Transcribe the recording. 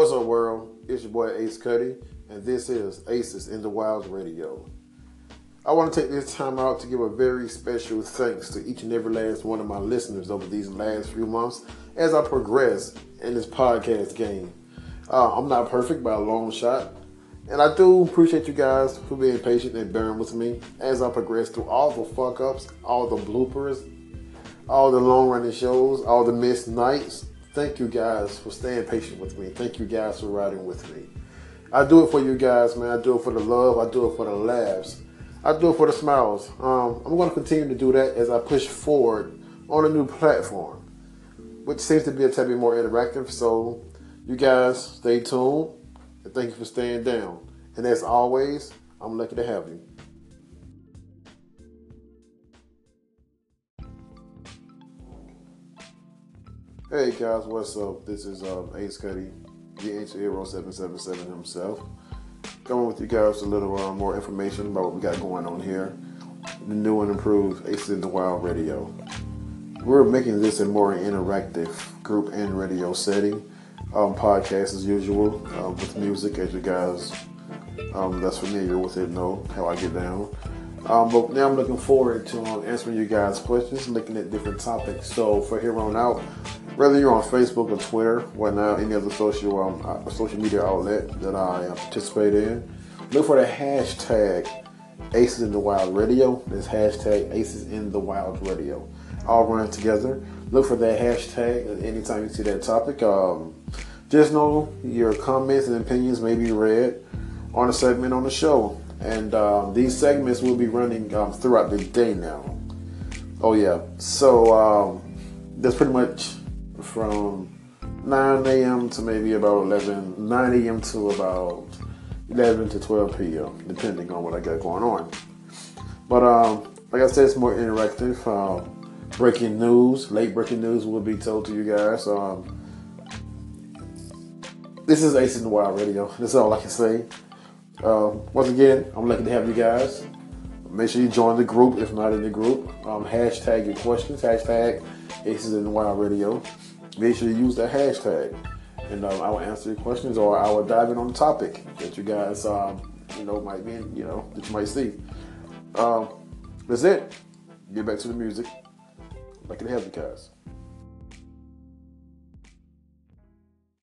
up, world? It's your boy Ace Cuddy, and this is Aces in the Wilds Radio. I want to take this time out to give a very special thanks to each and every last one of my listeners over these last few months as I progress in this podcast game. Uh, I'm not perfect by a long shot, and I do appreciate you guys for being patient and bearing with me as I progress through all the fuck ups, all the bloopers, all the long running shows, all the missed nights. Thank you guys for staying patient with me. Thank you guys for riding with me. I do it for you guys, man. I do it for the love. I do it for the laughs. I do it for the smiles. Um, I'm going to continue to do that as I push forward on a new platform, which seems to be a tad bit more interactive. So, you guys stay tuned and thank you for staying down. And as always, I'm lucky to have you. Hey guys, what's up? This is um, Ace Cuddy, the ancient hero 777 himself Coming with you guys a little uh, more information about what we got going on here. The new and improved Aces in the Wild Radio. We're making this a more interactive group and radio setting. Um, podcast as usual um, with music, as you guys um, that's familiar with it know how I get down. Um, but now I'm looking forward to um, answering you guys' questions, looking at different topics. So for here on out, whether you're on Facebook or Twitter, whatnot, any other social um, uh, social media outlet that I uh, participate in, look for the hashtag Aces in the Wild Radio. This hashtag Aces in the Wild Radio. All run together. Look for that hashtag anytime you see that topic. Um, just know your comments and opinions may be read on a segment on the show. And um, these segments will be running um, throughout the day now. Oh, yeah. So um, that's pretty much from 9 a.m. to maybe about 11, 9 a.m. to about 11 to 12 p.m., depending on what I got going on. But um, like I said, it's more interactive. Um, breaking news, late breaking news will be told to you guys. Um, this is Ace in the Wild Radio. That's all I can say. Uh, once again, I'm lucky to have you guys. Make sure you join the group if not in the group. Um, hashtag your questions. Hashtag Aces the Wild Radio make sure you use that hashtag. And um, I will answer your questions or I will dive in on the topic that you guys, um, you know, might be, in, you know, that you might see. Um, that's it. Get back to the music. Lucky to have you guys.